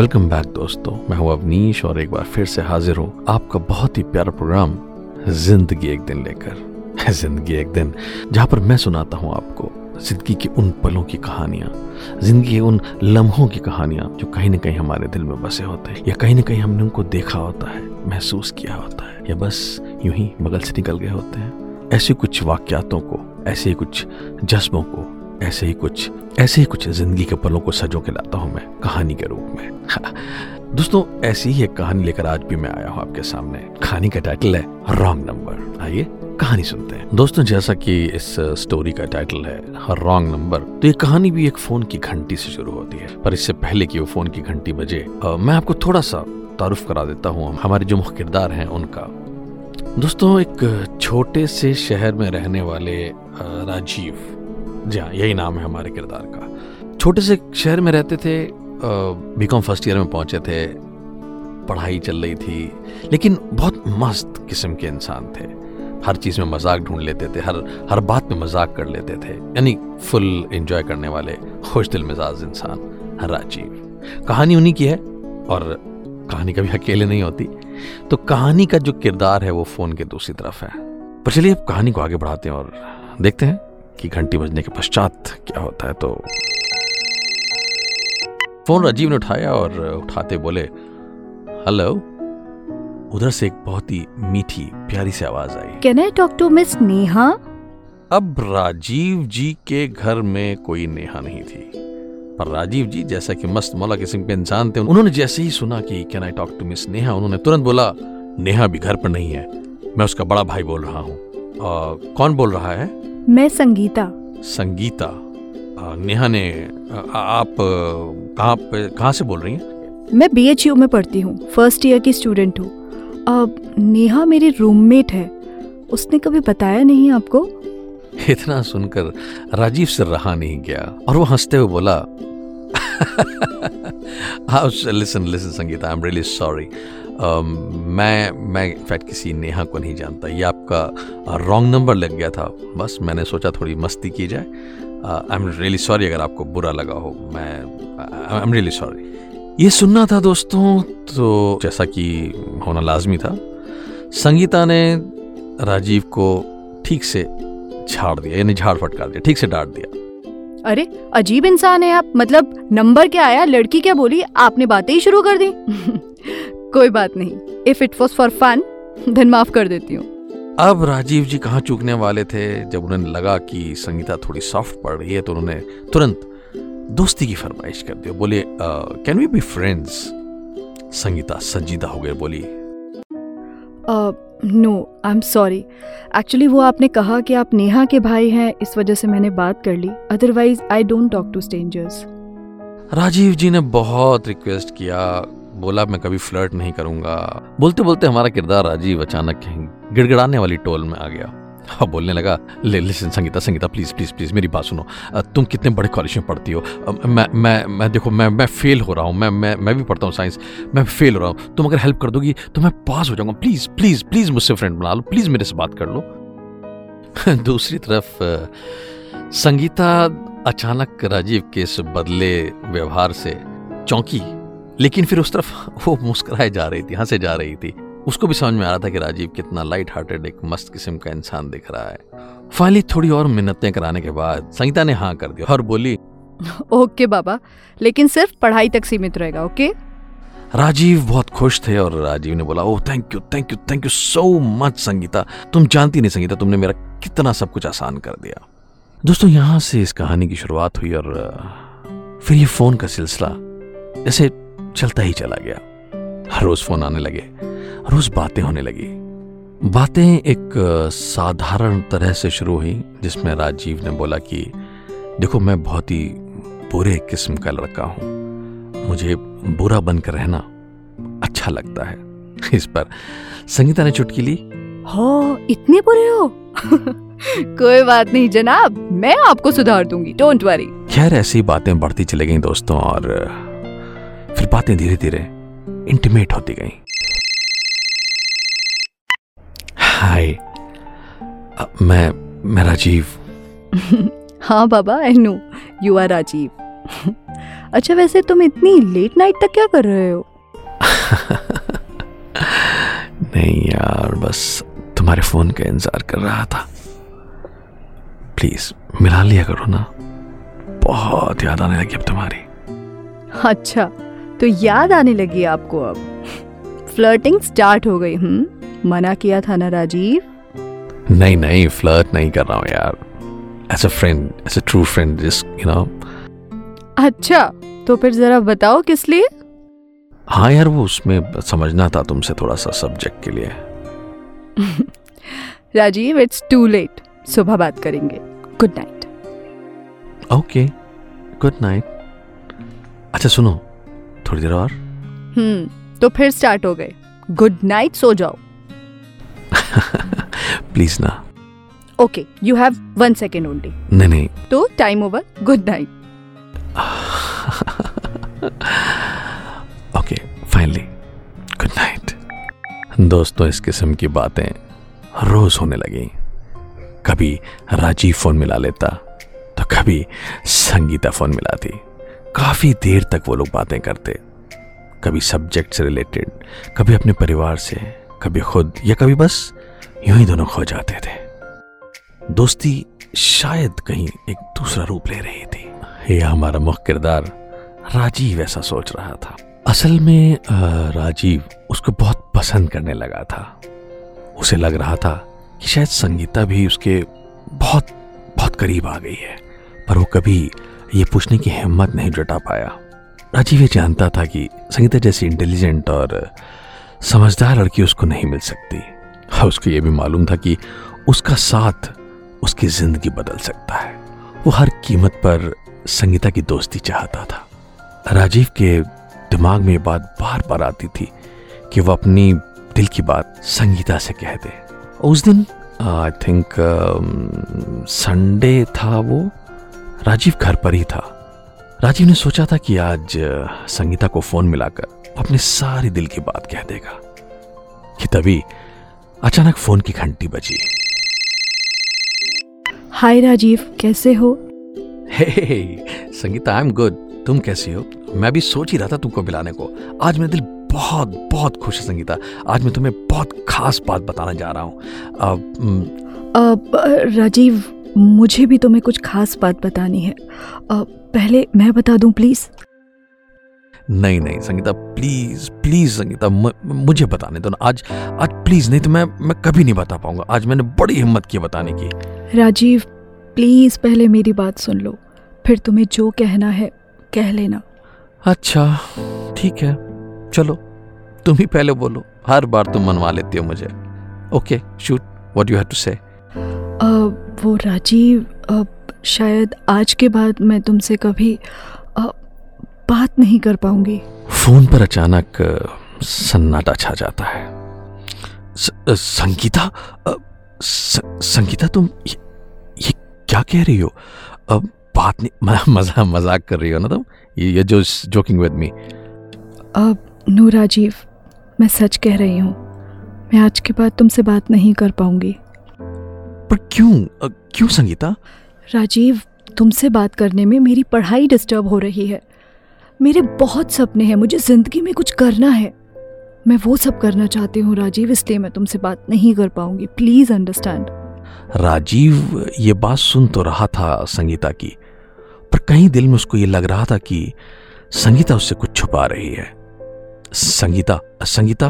Welcome back दोस्तों। मैं हूँ अवनीश और एक बार फिर से हाजिर हूँ आपका बहुत ही प्यारा प्रोग्राम, ज़िंदगी एक दिन लेकर। ज़िंदगी एक दिन, जहाँ पर मैं सुनाता हूँ आपको ज़िंदगी के उन पलों की कहानियाँ, ज़िंदगी के उन लम्हों की कहानियाँ जो कहीं ना कहीं हमारे दिल में बसे होते हैं, या कहीं ना कहीं हमने उनको देखा होता है, महसूस किया होता है, या बस यूँ ही बगल से निकल गए होते हैं। ऐसे कुछ वाक्यातों को, ऐसे कुछ जज्बों को ऐसे ही कुछ, ऐसे ही कुछ ज़िंदगी के पलों को सजो के लाता हूँ मैं, कहानी के रूप में। दोस्तों, ऐसी ही एक कहानी लेकर आज भी मैं आया हूँ आपके सामने। कहानी का टाइटल है रॉन्ग नंबर आइए, कहानी सुनते हैं। दोस्तों, जैसा कि इस स्टोरी का टाइटल है रॉन्ग नंबर तो ये कहानी भी एक फ़ोन की घंटी से शुरू होती है। पर इससे पहले कि वो फ़ोन की घंटी बजे मैं आपको थोड़ा सा तारुफ करा देता हूँ। हमारे जो मुख्य किरदार हैं, उनका। दोस्तों, एक छोटे से शहर में रहने वाले राजीव जी हाँ यही नाम है हमारे किरदार का। छोटे से शहर में रहते थे बीकॉम फ़र्स्ट ईयर में पहुँचे थे, पढ़ाई चल रही थी, लेकिन बहुत मस्त किस्म के इंसान थे। हर चीज़ में मज़ाक ढूंढ लेते थे, हर हर बात में मज़ाक कर लेते थे, यानी फुल एंजॉय करने वाले, खुश दिल मिजाज इंसान राजीव कहानी उन्हीं की है, और कहानी कभी अकेले नहीं होती। तो कहानी का जो किरदार है, वो फ़ोन के दूसरी तरफ़ है। पर चलिए अब कहानी को आगे बढ़ाते हैं और देखते हैं। कि घंटी बजने के पश्चात क्या होता है तो फ़ोन राजीव ने उठाया और उठाते बोले हेलो। उधर से एक बहुत ही मीठी प्यारी सी आवाज़ आई। Can I talk to miss Neha अब राजीव जी के घर में कोई नेहा नहीं थी। पर राजीव जी जैसा कि मस्त मौला किस्म के इंसान थे उन्होंने जैसे ही सुना कि can I talk to miss Neha उन्होंने तुरंत बोला नेहा भी घर पर नहीं है। मैं उसका बड़ा भाई बोल रहा हूँ। कौन बोल रहा है? मैं संगीता। संगीता। नेहा ने आप कहाँ कहाँ से बोल रही हैं? मैं बीएचयू में पढ़ती हूँ फ़र्स्ट ईयर की स्टूडेंट हूँ। अब नेहा मेरी रूममेट है। उसने कभी बताया नहीं आपको? इतना सुनकर राजीव से रहा नहीं गया और वो हँसते हुए बोला listen listen Sangeeta I am really sorry मैं मैं इनफैक्ट किसी नेहा को नहीं जानता। ये आपका रॉन्ग नंबर लग गया था। बस मैंने सोचा थोड़ी मस्ती की जाए। आई एम रियली सॉरी अगर आपको बुरा लगा हो। मैं आई एम रियली सॉरी ये सुनना था दोस्तों तो जैसा कि होना लाजमी था। संगीता ने राजीव को ठीक से झाड़ दिया, यानी झाड़ फटकार दिया, ठीक से डांट दिया। अरे, अजीब इंसान है आप। मतलब नंबर क्या आया? लड़की क्या बोली? आपने बातें ही शुरू कर दी। कोई बात नहीं। If it was for fun then माफ़ कर देती हूँ। अब राजीव जी कहाँ चूकने वाले थे? जब उन्हें लगा कि संगीता थोड़ी सॉफ्ट पड़ रही है तो उन्होंने तुरंत दोस्ती की फरमाइश कर दी बोले can we be friends Sangeeta संजीदा हो गए बोली no I am sorry actually वो आपने कहा कि आप नेहा के भाई हैं इस वजह से मैंने बात कर ली। Otherwise I don't talk to strangers Rajeev ji ने बहुत रिक्वेस्ट किया। बोला, मैं कभी फ्लर्ट नहीं करूँगा। बोलते बोलते हमारा किरदार राजीव अचानक गिड़गिड़ाने वाली टोल में आ गया। बोलने लगा, ले listen Sangeeta Sangeeta please please please मेरी बात सुनो। तुम कितने बड़े कॉलेज में पढ़ती हो? मैं मैं मैं, देखो, मैं मैं फेल हो रहा हूँ। मैं मैं मैं भी पढ़ता हूँ साइंस मैं फेल हो रहा हूँ। तुम अगर हेल्प कर दोगी तो मैं पास हो जाऊँगा। प्लीज़ प्लीज़ प्लीज़ मुझसे फ्रेंड बना लो। प्लीज़ मेरे से बात कर लो। दूसरी तरफ़ संगीता अचानक राजीव के इस बदले व्यवहार से चौंकी। लेकिन फिर उस तरफ़ वो मुस्कुराए जा रही थी हंसे जा रही थी। उसको भी समझ में आ रहा था कि राजीव कितना लाइट हार्टेड एक मस्त किस्म का इंसान दिख रहा है। फाइनली थोड़ी और मिन्नतें कराने के बाद संगीता ने हाँ कर दिया और बोली ओके बाबा लेकिन सिर्फ़ पढ़ाई तक सीमित रहेगा ओके? राजीव बहुत खुश थे और राजीव ने बोला ओह thank you thank you thank you so much Sangeeta तुम जानती नहीं संगीता तुमने मेरा कितना सब कुछ आसान कर दिया। दोस्तों यहाँ से इस कहानी की शुरुआत हुई और फिर ये फ़ोन का सिलसिला जैसे चलता ही चला गया। हर रोज फ़ोन आने लगे रोज बातें होने लगी। बातें एक साधारण तरह से शुरू हुई जिसमें राजीव ने बोला कि देखो मैं बहुत ही बुरे किस्म का लड़का हूँ। मुझे बुरा बनकर रहना अच्छा लगता है। इस पर संगीता ने चुटकी ली। हो इतने बुरे हो? कोई बात नहीं जनाब मैं आपको सुधार दूँगी डोंट वरी खैर ऐसी बातें बढ़ती चली गई दोस्तों और फिर बातें धीरे धीरे इंटीमेट होती गई। हाय मैं मैं राजीव। हाँ बाबा I know you are Rajeev. अच्छा वैसे तुम इतनी लेट नाइट तक क्या कर रहे हो? नहीं यार बस तुम्हारे फ़ोन का इंतज़ार कर रहा था। प्लीज़ मिला लिया करो ना। बहुत याद आने लगी अब तुम्हारी। अच्छा तो याद आने लगी आपको अब। फ्लर्टिंग स्टार्ट हो गई हम्म? मना किया था ना राजीव? नहीं नहीं फ्लर्ट नहीं कर रहा हूँ यार। As a friend as a true friend you know अच्छा तो फिर जरा बताओ किस लिए? हाँ यार वो उसमें समझना था तुमसे थोड़ा सा सब्जेक्ट के लिए। राजीव इट्स टू लेट सुबह बात करेंगे। Good night okay good night अच्छा सुनो। थोड़ी देर और? हम्म तो फिर स्टार्ट हो गए। गुड नाइट सो जाओ। प्लीज़ ना। Okay you have one second only नहीं नहीं। तो time over good night okay finally good night दोस्तों इस किस्म की बातें रोज होने लगी। कभी राजीव फ़ोन मिला लेता तो कभी संगीता फ़ोन मिलाती काफ़ी देर तक वो लोग बातें करते। कभी सब्जेक्ट से रिलेटेड कभी अपने परिवार से, कभी खुद, या कभी बस यूँ ही दोनों खो जाते थे। दोस्ती शायद कहीं एक दूसरा रूप ले रही थी। यह हमारा मुख्य किरदार राजीव ऐसा सोच रहा था। असल में राजीव उसको बहुत पसंद करने लगा था। उसे लग रहा था कि शायद संगीता भी उसके बहुत बहुत करीब आ गई है। पर वो कभी ये पूछने की हिम्मत नहीं जुटा पाया। राजीव ये जानता था कि संगीता जैसी इंटेलिजेंट और समझदार लड़की उसको नहीं मिल सकती। और उसको ये भी मालूम था कि उसका साथ उसकी ज़िंदगी बदल सकता है। वो हर कीमत पर संगीता की दोस्ती चाहता था। राजीव के दिमाग में ये बात बार बार आती थी कि वो अपनी दिल की बात संगीता से कह दे। उस दिन आई थिंक संडे था वो। राजीव घर पर ही था। राजीव ने सोचा था कि आज संगीता को फ़ोन मिलाकर अपने सारी दिल की बात कह देगा। कि तभी अचानक फ़ोन की घंटी बजी। हाय राजीव कैसे हो? Hey Sangeeta I am good तुम कैसी हो? मैं भी सोच ही रहा था तुमको मिलाने को। आज मेरा दिल बहुत बहुत खुश है संगीता। आज मैं तुम्हें बहुत खास बात बताने जा रहा हूँ। हम्म, राजीव मुझे भी तुम्हें कुछ खास बात बतानी है। अ, पहले मैं बता दूँ प्लीज़ नहीं नहीं संगीता प्लीज़ प्लीज़ संगीता म- मुझे बताने दो ना। आज आज प्लीज़ नहीं तो मैं मैं कभी नहीं बता पाऊँगा। आज मैंने बड़ी हिम्मत की बताने की। राजीव प्लीज़ पहले मेरी बात सुन लो। फिर तुम्हें जो कहना है कह लेना। अच्छा ठीक है। चलो तुम ही पहले बोलो। हर बार तुम मनवा लेती हो मुझे। Okay shoot what you have to say वो राजीव अब शायद आज के बाद मैं तुमसे कभी बात नहीं कर पाऊँगी। फ़ोन पर अचानक सन्नाटा छा जाता है। स, संगीता? स, संगीता तुम ये, ये क्या कह रही हो? अब बात नहीं मज़ा मज़ाक कर रही हो ना तुम? ये ये जो जोकिंग विद मी अब नो राजीव मैं सच कह रही हूँ। मैं आज के बाद तुमसे बात नहीं कर पाऊँगी। पर क्यों? क्यों संगीता? राजीव तुमसे बात करने में मेरी पढ़ाई डिस्टर्ब हो रही है। मेरे बहुत सपने हैं मुझे ज़िंदगी में कुछ करना है। मैं वो सब करना चाहती हूँ राजीव इसलिए मैं तुमसे बात नहीं कर पाऊँगी। प्लीज़ अंडरस्टैंड राजीव ये बात सुन तो रहा था संगीता की पर कहीं दिल में उसको ये लग रहा था कि संगीता उससे कुछ छुपा रही है। संगीता संगीता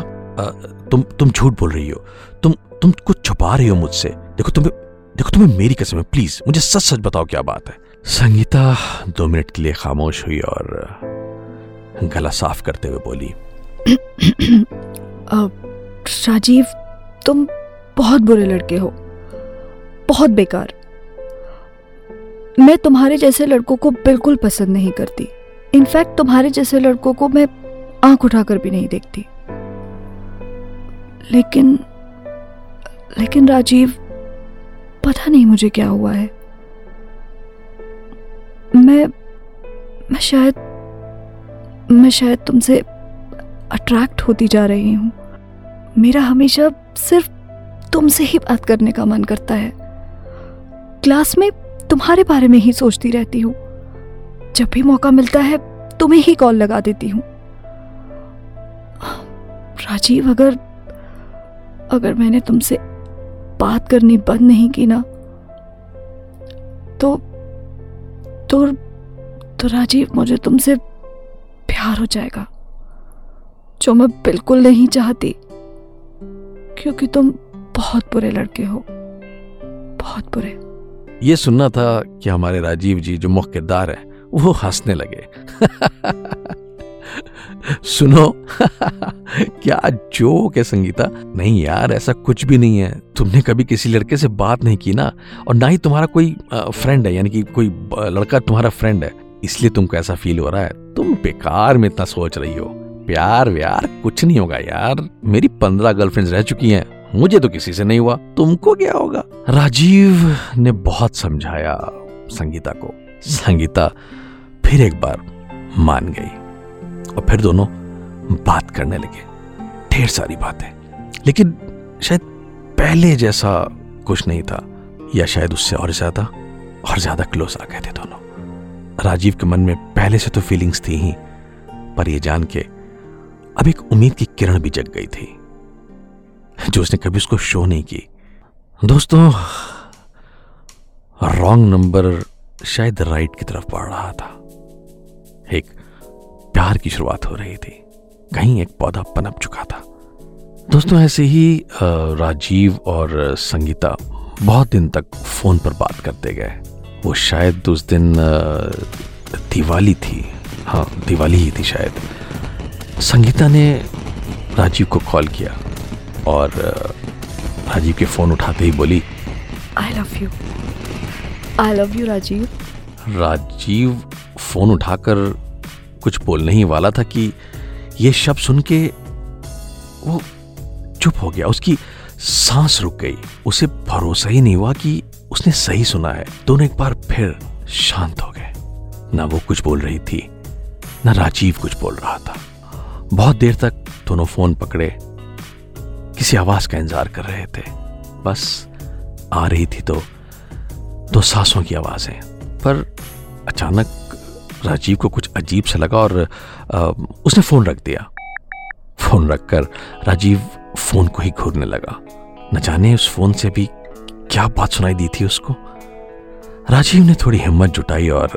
तुम तुम झूठ बोल रही हो। तुम तुम कुछ छुपा रही हो मुझसे। देखो तुम्हें देखो तुम्हें मेरी कसम है प्लीज़ मुझे सच सच बताओ क्या बात है। संगीता, दो मिनट के लिए खामोश हुई और गला साफ़ करते हुए बोली राजीव, तुम बहुत बुरे लड़के हो, बहुत बेकार। मैं तुम्हारे जैसे लड़कों को बिल्कुल पसंद नहीं करती। इनफैक्ट तुम्हारे जैसे लड़कों को मैं आँख उठाकर भी नहीं देखती। लेकिन लेकिन राजीव पता नहीं मुझे क्या हुआ है। मैं मैं शायद मैं शायद तुमसे अट्रैक्ट होती जा रही हूँ। मेरा हमेशा सिर्फ़ तुमसे ही बात करने का मन करता है। क्लास में तुम्हारे बारे में ही सोचती रहती हूँ। जब भी मौका मिलता है, तुम्हें ही कॉल लगा देती हूँ। राजीव, अगर अगर मैंने तुमसे बात करनी बंद नहीं की ना तो तो तो राजीव, मुझे तुमसे प्यार हो जाएगा, जो मैं बिल्कुल नहीं चाहती, क्योंकि तुम बहुत बुरे लड़के हो, बहुत बुरे। ये सुनना था कि हमारे राजीव जी जो मुख्य किरदार है, वो हंसने लगे। सुनो, क्या जोक है संगीता? नहीं यार, ऐसा कुछ भी नहीं है। तुमने कभी किसी लड़के से बात नहीं की ना? और ना ही तुम्हारा कोई फ्रेंड है, यानी कि कोई लड़का तुम्हारा फ्रेंड है। इसलिए तुमको ऐसा फील हो रहा है। तुम बेकार में इतना सोच रही हो। प्यार व्यार कुछ नहीं होगा यार। मेरी पंद्रह गर्लफ्रेंड्स रह चुकी हैं। मुझे तो किसी से नहीं हुआ। तुमको क्या होगा? राजीव ने बहुत समझाया संगीता को। संगीता फिर एक बार मान गई। और फिर दोनों बात करने लगे। ढेर सारी बातें। लेकिन शायद पहले जैसा कुछ नहीं था, या शायद उससे और ज़्यादा और ज़्यादा क्लोज आ गए थे दोनों। राजीव के मन में पहले से तो फीलिंग्स थी ही, पर यह जान के अब एक उम्मीद की किरण भी जग गई थी, जो उसने कभी उसको शो नहीं की। दोस्तों रॉन्ग नंबर शायद राइट की तरफ़ बढ़ रहा था। एक प्यार की शुरुआत हो रही थी। कहीं एक पौधा पनप चुका था। दोस्तों ऐसे ही राजीव और संगीता बहुत दिन तक फ़ोन पर बात करते गए। वो शायद उस दिन दिवाली थी। हाँ दिवाली ही थी शायद। संगीता ने राजीव को कॉल किया और राजीव के फ़ोन उठाते ही बोली I love you I love you Rajeev. Rajeev phone उठाकर कुछ बोलने ही वाला था कि ये शब्द सुन के वो चुप हो गया। उसकी सांस रुक गई। उसे भरोसा ही नहीं हुआ कि उसने सही सुना है। दोनों एक बार फिर शांत हो गए। ना वो कुछ बोल रही थी, ना राजीव कुछ बोल रहा था। बहुत देर तक दोनों फ़ोन पकड़े। किसी आवाज़ का इंतज़ार कर रहे थे। बस आ रही थी तो दो सांसों की आवाज़ें। पर अचानक राजीव को कुछ अजीब सा लगा और आ, उसने फ़ोन रख दिया। फ़ोन रखकर राजीव फ़ोन को ही घूरने लगा। न जाने उस फ़ोन से भी क्या बात सुनाई दी थी उसको। राजीव ने थोड़ी हिम्मत जुटाई और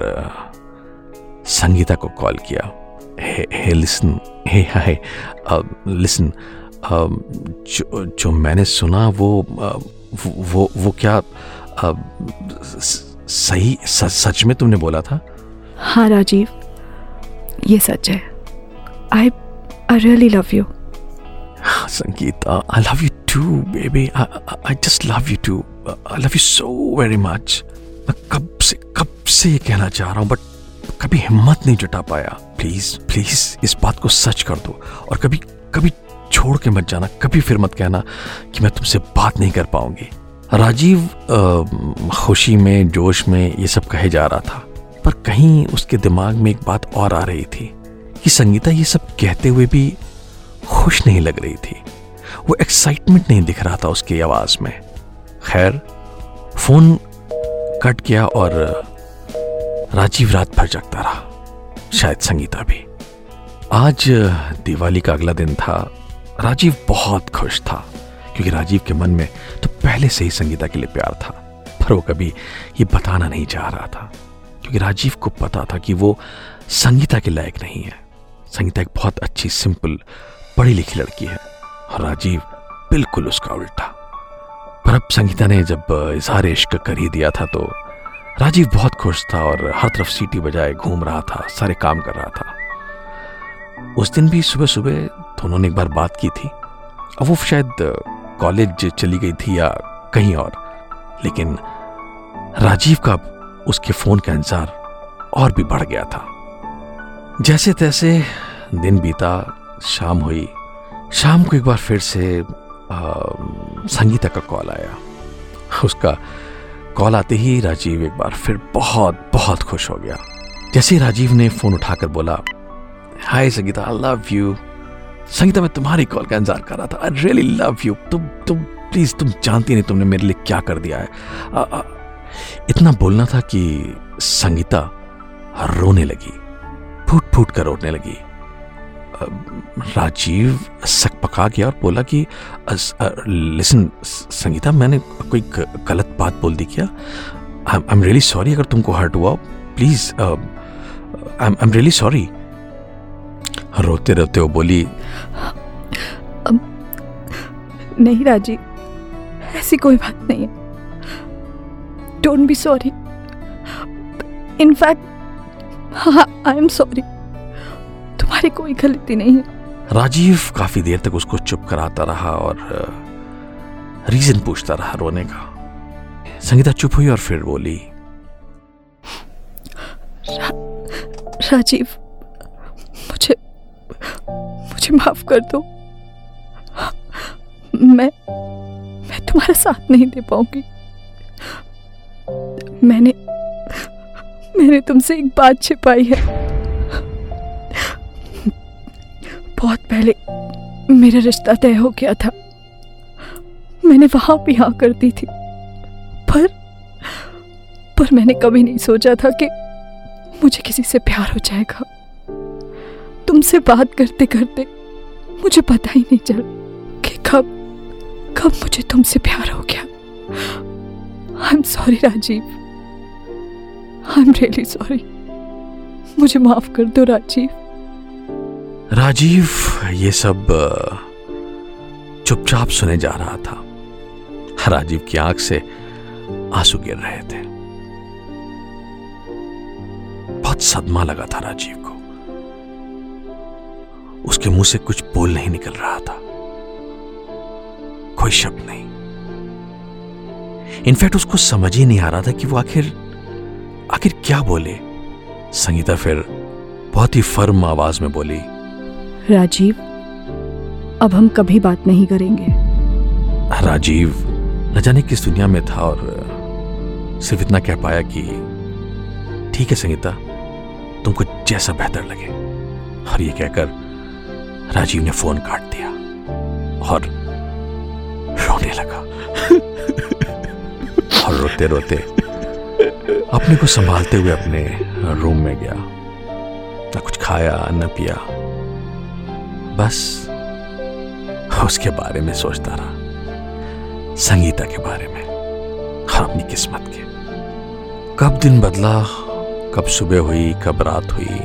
संगीता को कॉल किया। हे हे लिसन हे हाय लिसन जो जो मैंने सुना वो वो वो क्या सही सच में तुमने बोला था? हाँ राजीव, ये सच है। I I really love you Sangeeta I love you too baby I just love you too I love you so very much मैं कब से कब से ये कहना चाह रहा हूँ बट कभी हिम्मत नहीं जुटा पाया। प्लीज़ प्लीज़ इस बात को सच कर दो। और कभी कभी छोड़ के मत जाना, कभी फिर मत कहना कि मैं तुमसे बात नहीं कर पाऊँगी। राजीव खुशी में, जोश में ये सब कहे जा रहा था। पर कहीं उसके दिमाग में एक बात और आ रही थी कि संगीता ये सब कहते हुए भी खुश नहीं लग रही थी। वो एक्साइटमेंट नहीं दिख रहा था उसकी आवाज़ में। खैर, फ़ोन कट गया और राजीव रात भर जगता रहा, शायद संगीता भी। आज दिवाली का अगला दिन था। राजीव बहुत खुश था, क्योंकि राजीव के मन में तो पहले से ही संगीता के लिए प्यार था, पर वो कभी ये बताना नहीं चाह रहा था। क्योंकि राजीव को पता था कि वो संगीता के लायक नहीं है। संगीता एक बहुत अच्छी सिंपल पढ़ी लिखी लड़की है और राजीव बिल्कुल उसका उल्टा। पर अब संगीता ने जब इजहार इश्क कर ही दिया था तो राजीव बहुत खुश था और हर तरफ़ सीटी बजाए घूम रहा था, सारे काम कर रहा था। उस दिन भी सुबह सुबह दोनों ने एक बार बात की थी। अब वो शायद कॉलेज चली गई थी या कहीं और, लेकिन राजीव का उसके फ़ोन का इंतज़ार और भी बढ़ गया था। जैसे तैसे दिन बीता शाम हुई। शाम को एक बार फिर से आ, संगीता का कॉल आया। उसका कॉल आते ही राजीव एक बार फिर बहुत बहुत खुश हो गया। जैसे राजीव ने फ़ोन उठाकर बोला hi Sangeeta I love you Sangeeta मैं तुम्हारी कॉल का इंतज़ार कर रहा था। आई रियली लव यू तुम तुम प्लीज़ तुम जानती नहीं तुमने मेरे लिए क्या कर दिया है? इतना बोलना था कि संगीता रोने लगी फूट फूट कर रोने लगी। राजीव सक पका गया और बोला कि लिसन संगीता, मैंने कोई गलत बात बोल दी क्या? आई एम रियली सॉरी अगर तुमको हर्ट हुआ। Please I am really sorry रोते रोते वो बोली नहीं राजीव, ऐसी कोई बात नहीं है। Don't be sorry in fact I am sorry तुम्हारी कोई गलती नहीं है। राजीव काफ़ी देर तक उसको चुप कराता रहा और रीजन पूछता रहा रोने का। संगीता चुप हुई और फिर बोली रा, राजीव मुझे मुझे माफ़ कर दो। मैं मैं तुम्हारा साथ नहीं दे पाऊँगी। मैंने मैंने तुमसे एक बात छिपाई है। बहुत पहले मेरा रिश्ता तय हो गया था। मैंने वहाँ भी हाँ कर दी थी। पर पर मैंने कभी नहीं सोचा था कि मुझे किसी से प्यार हो जाएगा। तुमसे बात करते करते मुझे पता ही नहीं चला कि कब कब मुझे तुमसे प्यार हो गया। I am sorry Rajeev. I am really sorry मुझे माफ़ कर दो, राजीव। राजीव, ये सब चुपचाप सुने जा रहा था। राजीव की आँख से आँसू गिर रहे थे। बहुत सदमा लगा था राजीव को। उसके मुँह से कुछ बोल नहीं निकल रहा था। कोई शब्द नहीं। इनफैक्ट उसको समझ ही नहीं आ रहा था कि वो आखिर आखिर क्या बोले? संगीता फिर बहुत ही फर्म आवाज़ में बोली राजीव अब हम कभी बात नहीं करेंगे। राजीव न जाने किस दुनिया में था और सिर्फ़ इतना कह पाया कि ठीक है संगीता तुमको जैसा बेहतर लगे। और ये कहकर राजीव ने फ़ोन काट दिया और रोने लगा। और रोते रोते अपने को संभालते हुए अपने रूम में गया। न कुछ खाया, न पिया। बस उसके बारे में सोचता रहा। संगीता के बारे में, और अपनी किस्मत के। कब दिन बदला, कब सुबह हुई, कब रात हुई,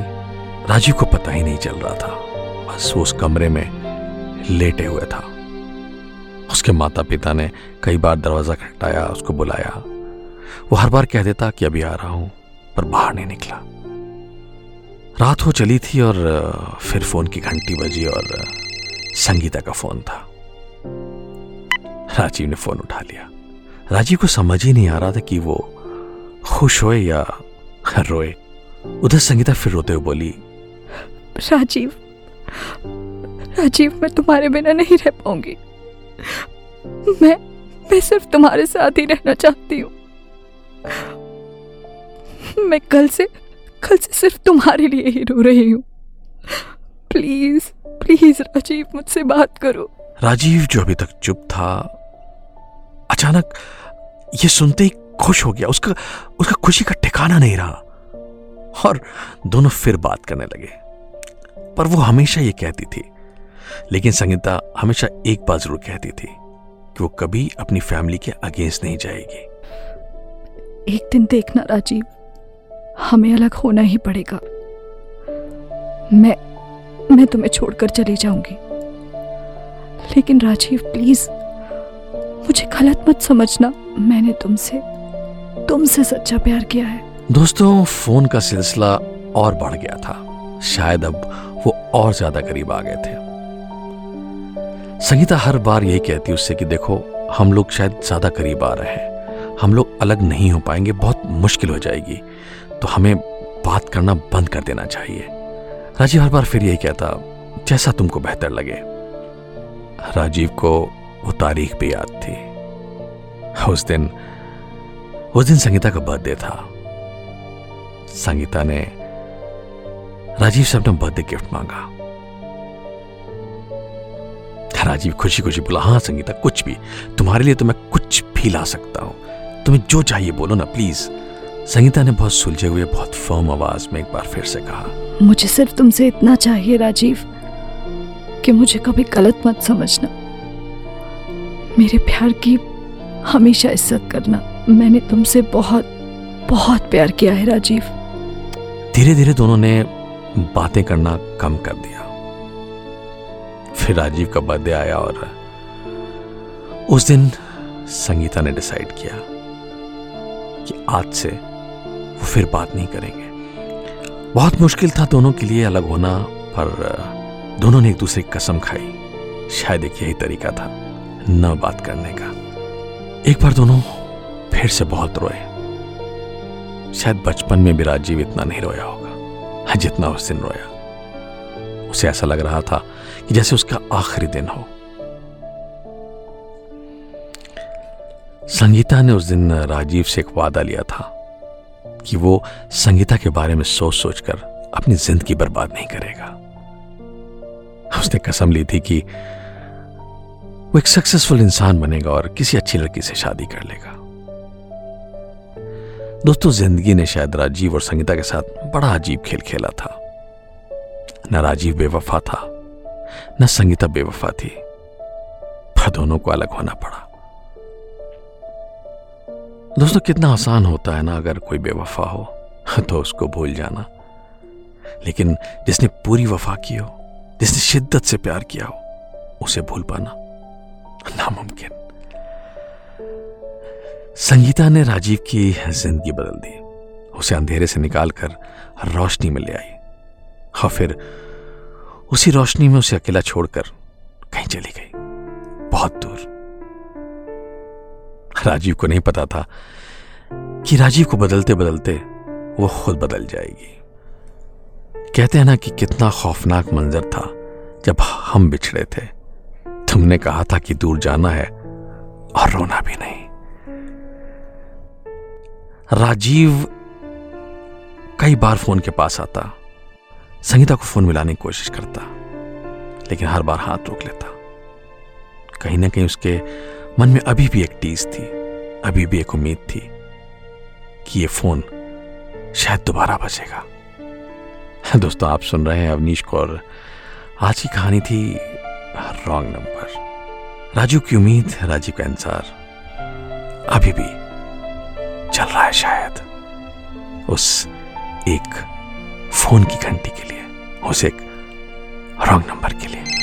राजीव को पता ही नहीं चल रहा था। बस वो उस कमरे में लेटे हुए था। उसके माता पिता ने कई बार दरवाज़ा खटकाया, उसको बुलाया। वो हर बार कह देता कि अभी आ रहा हूँ, पर बाहर नहीं निकला। रात हो चली थी और फिर फ़ोन की घंटी बजी और संगीता का फ़ोन था। राजीव ने फ़ोन उठा लिया। राजीव को समझ ही नहीं आ रहा था कि वो खुश होए या रोए। उधर संगीता फिर रोते हुए बोली, राजीव राजीव, मैं तुम्हारे बिना नहीं रह पाऊँगी। मैं मैं सिर्फ़ तुम्हारे साथ ही रहना चाहती हूँ। मैं कल से कल से सिर्फ़ तुम्हारे लिए ही रो रही हूँ। प्लीज़ प्लीज़ राजीव, मुझसे बात करो। राजीव जो अभी तक चुप था, अचानक ये सुनते ही खुश हो गया। उसका उसका खुशी का ठिकाना नहीं रहा। और दोनों फिर बात करने लगे। पर वो हमेशा ये कहती थी। लेकिन संगीता हमेशा एक बात ज़रूर कहती थी कि वो कभी अपनी फैमिली के अगेंस्ट नहीं जाएगी। एक दिन देखना, राजीव। हमें अलग होना ही पड़ेगा। मैं मैं तुम्हें छोड़कर चली जाऊँगी। लेकिन राजीव, प्लीज़, मुझे गलत मत समझना। मैंने तुमसे तुमसे सच्चा प्यार किया है। दोस्तों, फ़ोन का सिलसिला और बढ़ गया था। शायद अब वो और ज़्यादा करीब आ गए थे। संगीता हर बार यही कहती उससे कि देखो, हम लोग शायद ज़्यादा करीब आ रहे हैं। हम लोग अलग नहीं हो पाएँगे, बहुत मुश्किल हो जाएगी। तो हमें बात करना बंद कर देना चाहिए। राजीव हर बार फिर यही कहता, जैसा तुमको बेहतर लगे। राजीव को वो तारीख भी याद थी। उस दिन उस दिन संगीता का बर्थडे था। संगीता ने राजीव से अपना बर्थडे गिफ्ट मांगा। राजीव खुशी खुशी बोला हाँ संगीता, कुछ भी। तुम्हारे लिए तो मैं कुछ भी ला सकता हूँ। तुम्हें जो चाहिए बोलो ना प्लीज़ संगीता ने बहुत सुलझे हुए बहुत फर्म आवाज़ में एक बार फिर से कहा। मुझे सिर्फ़ तुमसे इतना चाहिए राजीव कि मुझे कभी गलत मत समझना। मेरे प्यार की हमेशा इज़्ज़त करना। मैंने तुमसे बहुत बहुत प्यार किया है राजीव। धीरे धीरे दोनों ने बातें करना कम कर दिया। फिर राजीव का बर्थडे आया और उस दिन संगीता ने डिसाइड किया। कि आज से वो फिर बात नहीं करेंगे। बहुत मुश्किल था दोनों के लिए अलग होना, पर दोनों ने एक दूसरे की कसम खाई। शायद एक यही तरीका था न बात करने का। एक बार दोनों फिर से बहुत रोए। शायद बचपन में भी राजीव इतना नहीं रोया होगा। जितना उस दिन रोया। उसे ऐसा लग रहा था कि जैसे उसका आखिरी दिन हो। संगीता ने उस दिन राजीव से एक वादा लिया था कि वो संगीता के बारे में सोच सोचकर अपनी ज़िंदगी बर्बाद नहीं करेगा। उसने कसम ली थी कि वो एक सक्सेसफुल इंसान बनेगा और किसी अच्छी लड़की से शादी कर लेगा। दोस्तों, ज़िंदगी ने शायद राजीव और संगीता के साथ बड़ा अजीब खेल खेला था। न राजीव बेवफा था, न संगीता बेवफा थी। पर दोनों को अलग होना पड़ा। दोस्तों, कितना आसान होता है ना अगर कोई बेवफा हो तो उसको भूल जाना। लेकिन जिसने पूरी वफा की हो, जिसने शिद्दत से प्यार किया हो, उसे भूल पाना नामुमकिन। संगीता ने राजीव की ज़िंदगी बदल दी। उसे अंधेरे से निकालकर रोशनी में ले आई। और फिर उसी रोशनी में उसे अकेला छोड़कर कहीं चली गई। बहुत दूर। राजीव को नहीं पता था कि राजीव को बदलते बदलते वो खुद बदल जाएगी। कहते हैं ना कि कितना खौफनाक मंजर था जब हम बिछड़े थे। तुमने कहा था कि दूर जाना है और रोना भी नहीं। राजीव कई बार फ़ोन के पास आता, संगीता को फ़ोन मिलाने की कोशिश करता, लेकिन हर बार हाथ रोक लेता। कहीं ना कहीं उसके मन में अभी भी एक टीस थी, अभी भी एक उम्मीद थी कि ये फ़ोन शायद दोबारा बचेगा दोस्तों, आप सुन रहे हैं अवनीश कौर। आज की कहानी थी रॉन्ग नंबर राजू की उम्मीद राजीव का इंतज़ार। अभी भी चल रहा है शायद उस एक फ़ोन की घंटी के लिए, उस एक रॉन्ग नंबर के लिए।